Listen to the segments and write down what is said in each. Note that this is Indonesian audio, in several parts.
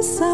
presença.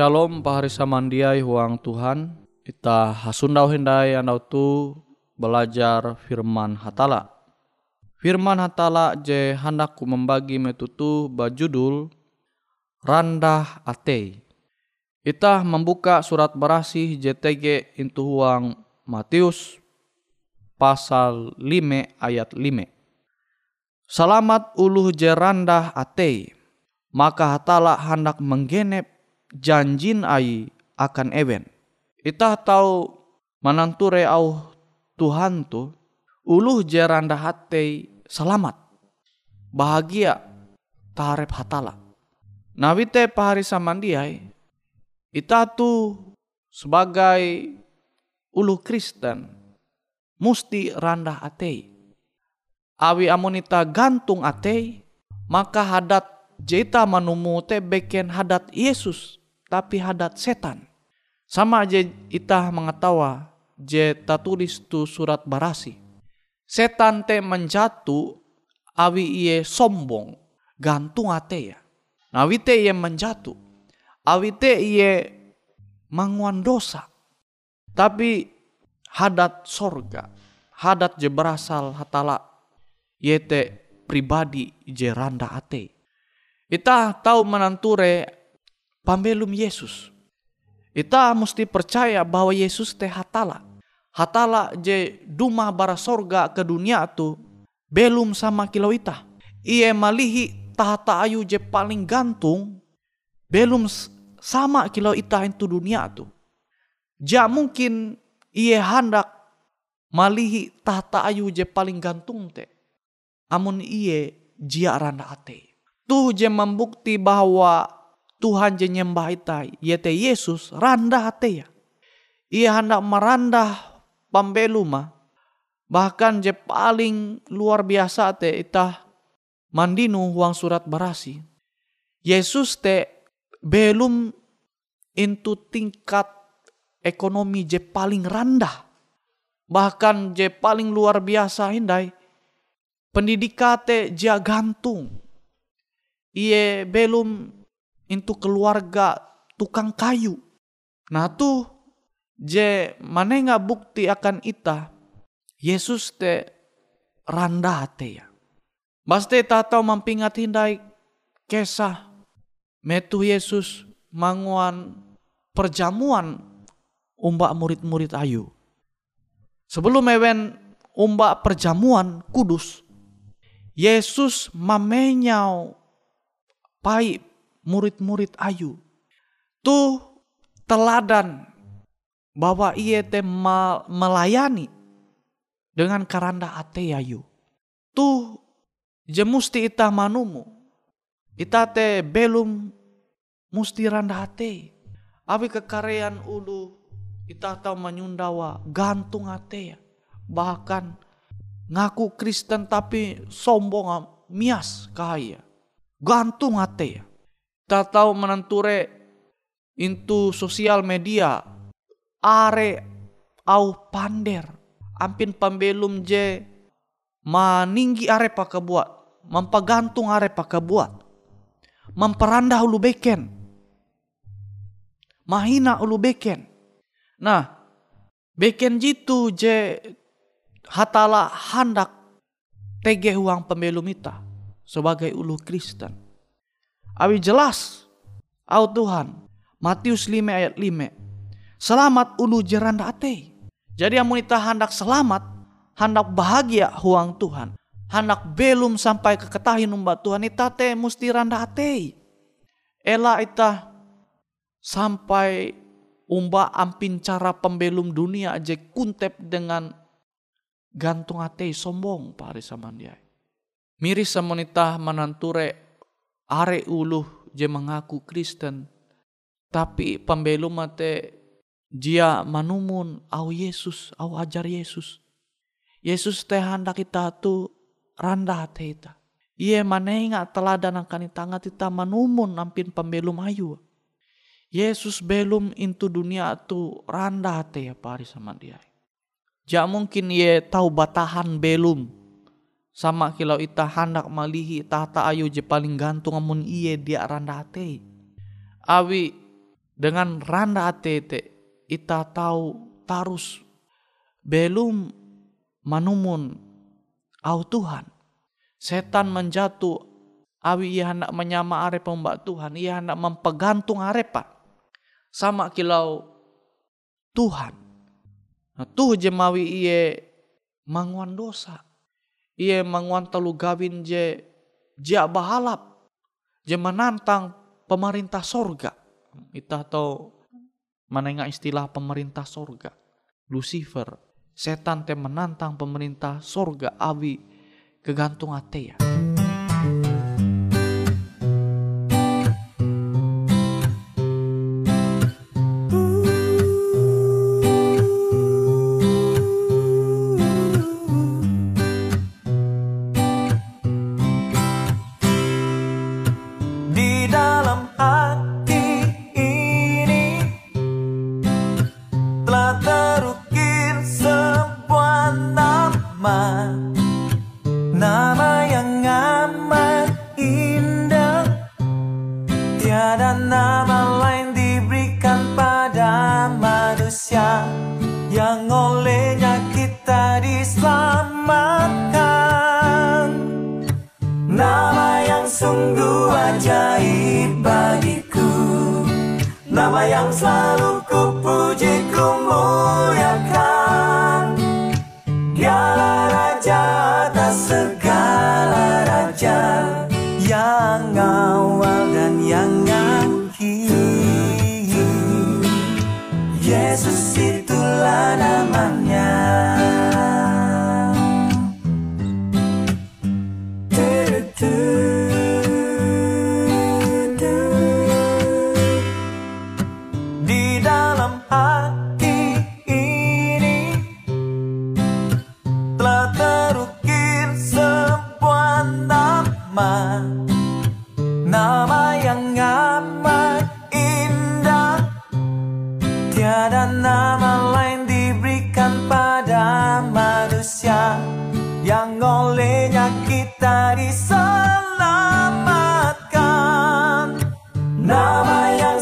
Shalom pahari samandiai huang Tuhan. Ita hasundau hendai andau tu belajar firman hatala. Firman hatala je handakku membagi metutu bajudul Randah Ate. Ita membuka surat berasih JTG intu huang Matius pasal 5 ayat 5. Selamat uluh je randah ate, maka hatala hendak menggenep janjin ai akan event. Ita tahu mananture au Tuhan tu uluh jeranda hati selamat bahagia tarep hatala. Nawite pahari samandiai ita tu sebagai ulu Kristen musti randah atei. Awi amonita gantung atei maka hadat jeta manumu te beken hadat Yesus tapi hadat setan. Sama aja itah mengetawa je tulis tu surat barasi. Setan te menjatu awi iye sombong gantung ate ya. Nawi te iye menjatu. Awi te iye manguan dosa. Tapi hadat sorga. Hadat je berasal hatala yete pribadi je randa ate. Ita tahu menanture pambelum Yesus. Kita mesti percaya bahwa Yesus teh hatala. Hatala je duma bara sorga ke dunia tu belum sama kilau ita. Ia malihi tahta ayu je paling gantung belum sama kilau ita itu dunia tu. Ja mungkin ia hendak malihi tahta ayu je paling gantung te. Amun ia jia randa ate. Tuh je membukti bahwa Tuhan je nyembah ita, yete Yesus randah hati ya. Ia hendak merandah pambeluma. Bahkan je paling luar biasa te ita mandinu uang surat barasi. Yesus te belum into tingkat ekonomi je paling rendah. Bahkan je paling luar biasa hindai. Pendidikan te je gantung. Ia belum itu keluarga tukang kayu. Nah tuh je mana nggak bukti akan ita Yesus te randa te ya. Baste tahu mampingat hindai kesah metu Yesus manguan perjamuan umbak murid-murid ayu. Sebelum ewen umbak perjamuan kudus, Yesus mamenyau pai murid-murid ayu. Tuh teladan bahwa ia te melayani dengan karanda ate ayu. Tuh je musti ita manumu. Ita te belum musti randa ate. Abi kekarean ulu ita tahu menyundawa gantung ate ya. Bahkan ngaku Kristen tapi sombong mias kaya. Gantung ate ya ta tahu menenture into sosial media. Are au pander. Ampin pambelum je maninggi are pakai buat mempagantung are pakai buat memperandah ulu beken. Mahina ulu beken. Nah beken jitu je hatala handak tege uang pembelum ita sebagai ulu Kristen Awi jelas. Au Tuhan. Matius 5 ayat 5. Selamat ulu jeranda ate. Jadi amun kita hendak selamat, hendak bahagia huang Tuhan, hendak belum sampai ke ketahin umbat Tuhan, kita te mesti randa hati. Ela ita sampai umba ampin cara pembelum dunia aja kuntep dengan gantung hati sombong pari sama dia. Miris samonita mananture are uluh je mengaku Kristen. Tapi pembelum mate dia manumun au Yesus, au ajar Yesus. Yesus teh hendak kita tu randa hati kita. Ia manenga teladan akan tanga kita manumun nampin pembelum ayu. Yesus belum into dunia tu randa hati ya pari sama dia. Jak mungkin ia tahu batahan belum sama kilau ita hendak malihi tata ayu je paling gantung amun iye dia randa ate. Awi dengan randa ate te ita tahu tarus belum manumun au Tuhan. Setan menjatuh awi ia hendak menyama are pembak Tuhan. Ia hendak mempegantung arepa. Sama kilau Tuhan. Nah, tuh jemawi iye manguan dosa ia menguantalu gawin je dia bahalap je menantang pemerintah sorga. Kita tahu mana istilah pemerintah sorga. Lucifer setan te menantang pemerintah sorga awi kegantung atea. Oh.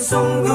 song.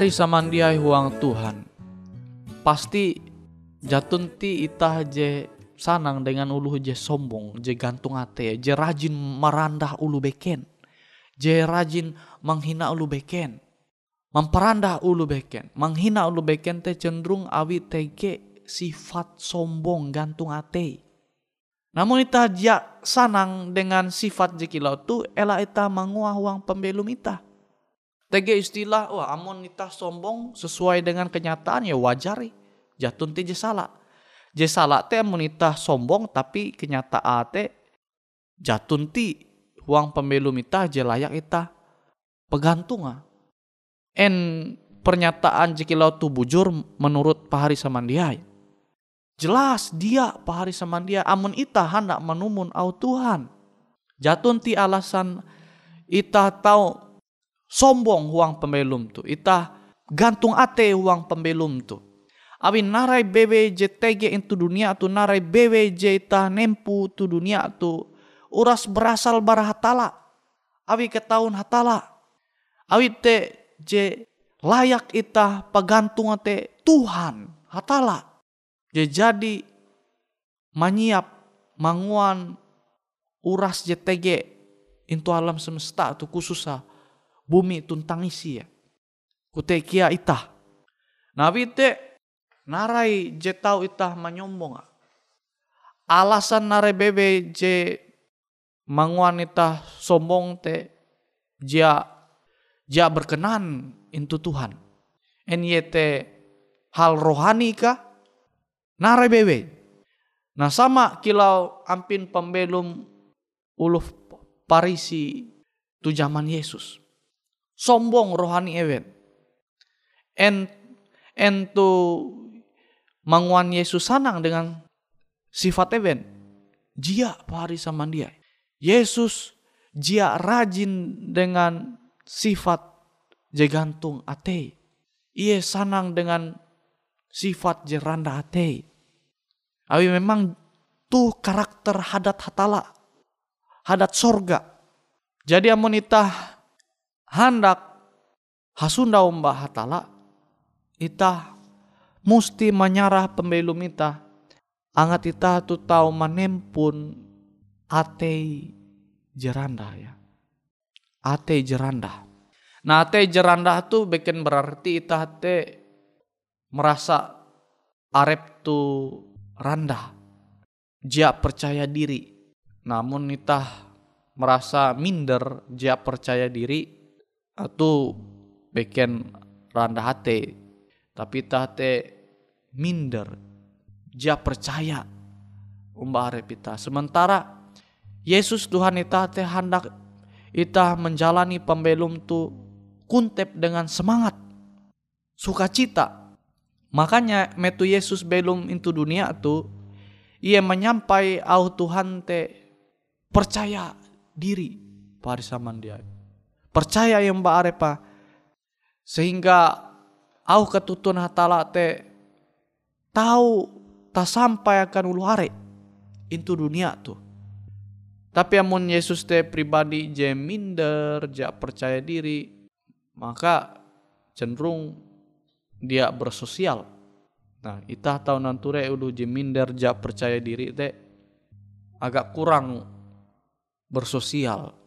Pari samandiai huang Tuhan. Pasti jatun ti itah je sanang dengan ulu je sombong, je gantung ate, je rajin merandah ulu beken, je rajin menghina ulu beken, memperandah ulu beken, menghina ulu beken te cenderung awi tege sifat sombong gantung ate. Namun ita dia sanang dengan sifat jekilau tu ela ita menguah uang pembelum ita. Tege istilah, wah amun ita sombong sesuai dengan kenyataan ya wajar Jatun ti salah. Je salah te amun ita sombong tapi kenyataan te jatun ti uang pembelum ita je layak ita pegantung ah. En pernyataan jekilau tu bujur menurut Pahari Samandiai. Jelas dia Pahari Samandia amun ita hendak menumun au Tuhan. Jatun ti alasan ita tahu sombong huang pembelum tu. Ita gantung ate huang pembelum tu. Abi narai bebe JTG itu dunia tu narai bebe ita nempu tu dunia tu uras berasal bara hatala. Abi ketahun hatala. Abi te je layak ita pagantung ate Tuhan hatala. Je jadi manyiap manguan uras JTG into alam semesta tu khususnya bumi tuntang isi ya. Kute kia itah. Nabi te narai je tau itah manyombong. Alasan narai bebe je manguan itah sombong te jia jia berkenan into Tuhan. En yete hal rohani kah? Narai bebe. Nah sama kilau ampin pembelum uluh parisi tu zaman Yesus sombong rohani ewen. En entu manguan Yesus sanang dengan sifat ewen. Jia pahari sama dia. Yesus jia rajin dengan sifat jegantung ate. Ia sanang dengan sifat jeranda ate. Awi memang tuh karakter hadat hatala. Hadat sorga. Jadi amonita hendak hasunda umbah hatala ita musti menyarah pembelum ita angat ita tu tahu menempun ate jeranda ya. Ate jeranda nah ate jeranda tu bikin berarti ita ate merasa arep tu randa dia percaya diri. Namun ita merasa minder dia percaya diri atau beken randa hati tapi tate minder. Dia percaya. Umbah repita sementara Yesus Tuhan ita te hendak ita menjalani pembelum tu kuntep dengan semangat sukacita. Makanya metu Yesus belum itu dunia tu ia menyampai au Tuhan te percaya diri parisaman dia Percaya yang mbak arepa. Sehingga au ketutun hatala te tahu tak sampai akan ulu are itu dunia tuh. Tapi amun Yesus te pribadi je minder, ja percaya diri, maka cenderung dia bersosial. Nah, itah tahu nanture udah je minder, ja percaya diri te agak kurang bersosial.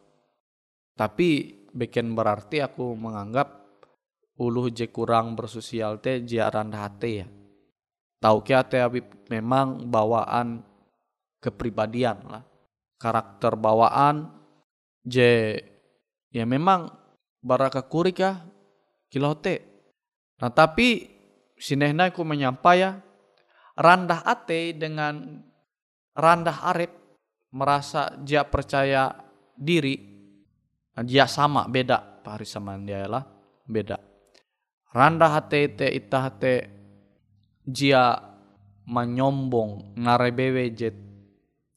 Tapi bikin berarti aku menganggap uluh je kurang bersosial teh jiaran hati ya. Tahu kia teh memang bawaan kepribadian lah. Karakter bawaan je ya memang baraka kurika kilau teh. Nah tapi sinehna aku menyampai ya randah ate dengan randah arep merasa dia percaya diri dia sama beda. Pari sama dia lah beda. Randa hate te ita hate jia menyombong ngarebewe jet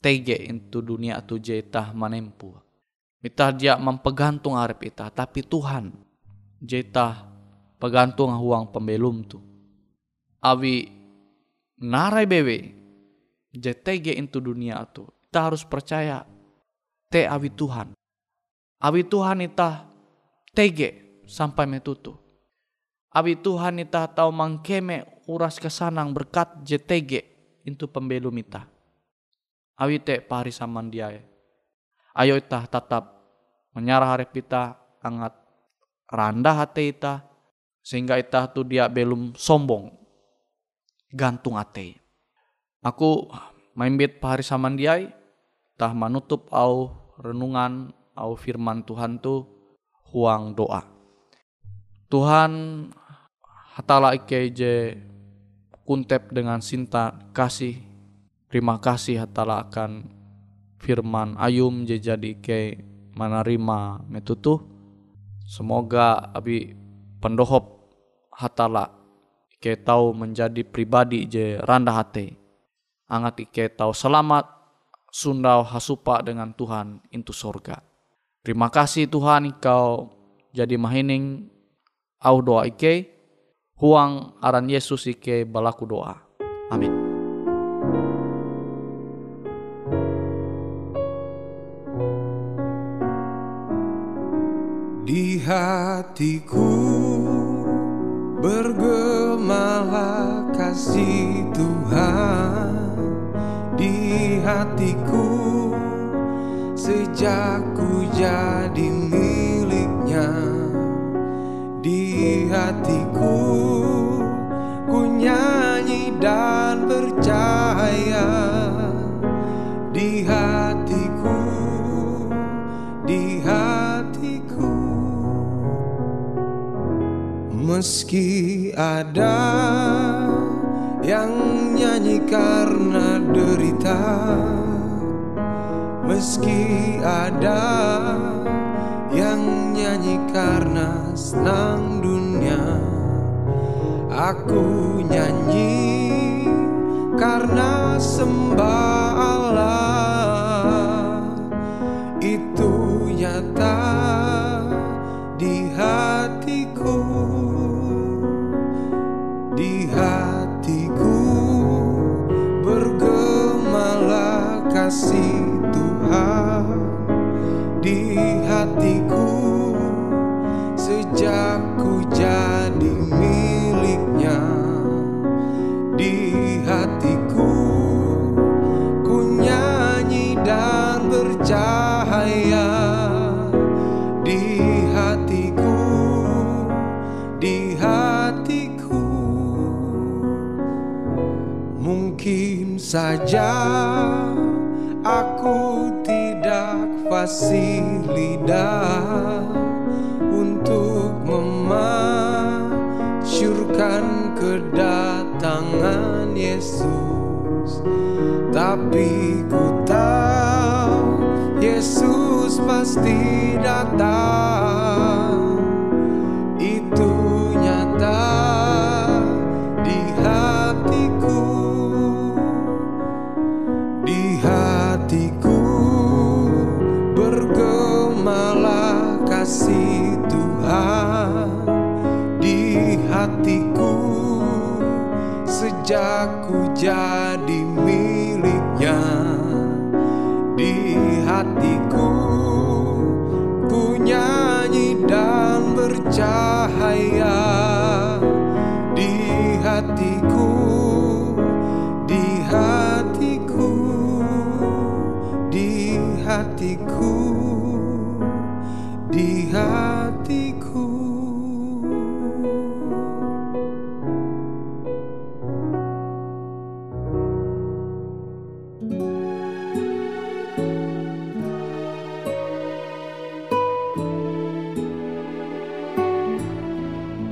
tege into dunia tu jetah manempu. Ita dia mempegantung arep ita tapi Tuhan jetah pegantung huang pembelum tu. Awi narai bewe tege into dunia tu kita harus percaya te awi Tuhan Abi Tuhan itah tege sampai metutu. Abi Tuhan ita tahu mangkeme uras kesanang berkat JTG itu pembelum ita. Abi te pari saman dia. Ayo ita tetap menyarah hari kita angat rendah hati ita sehingga ita tu dia belum sombong gantung hati. Aku main bit pahari saman dia tah manutup au renungan au firman Tuhan tu huang doa. Tuhan hatala ike je kuntep dengan cinta kasih. Terima kasih hatala akan firman ayum je jadi ke manarima metutu. Semoga abi pendohop hatala ike tahu menjadi pribadi je rendah hati. Angat ike tahu selamat sundau hasupa dengan Tuhan into sorga. Terima kasih Tuhan kau jadi mahining au doa ike huang aran Yesus ike balaku doa. Amin. Di hatiku bergemalah kasih Tuhan di hatiku sejak jadi miliknya di hatiku. Ku nyanyi dan percaya di hatiku di hatiku. Meski ada yang nyanyi karena derita Meski ada yang nyanyi karena senang dunia Aku nyanyi karena sembah Allah Itu nyata di hatiku di hatiku. Mungkin saja aku tidak fasih lidah untuk memasyurkan kedatangan Yesus. Tapi ku tahu Yesus pasti datang. Itu nyata di hatiku. Di hatiku bergemalah kasih Tuhan. Di hatiku sejak ku jadi dan bercahaya di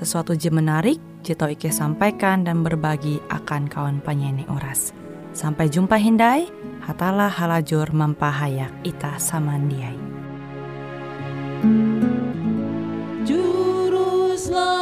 sesuatu je menarik, Jito Ike sampaikan dan berbagi akan kawan penyanyi oras. Sampai jumpa Hindai, hatalah halajur mempahayak ita samandiai. Juruslah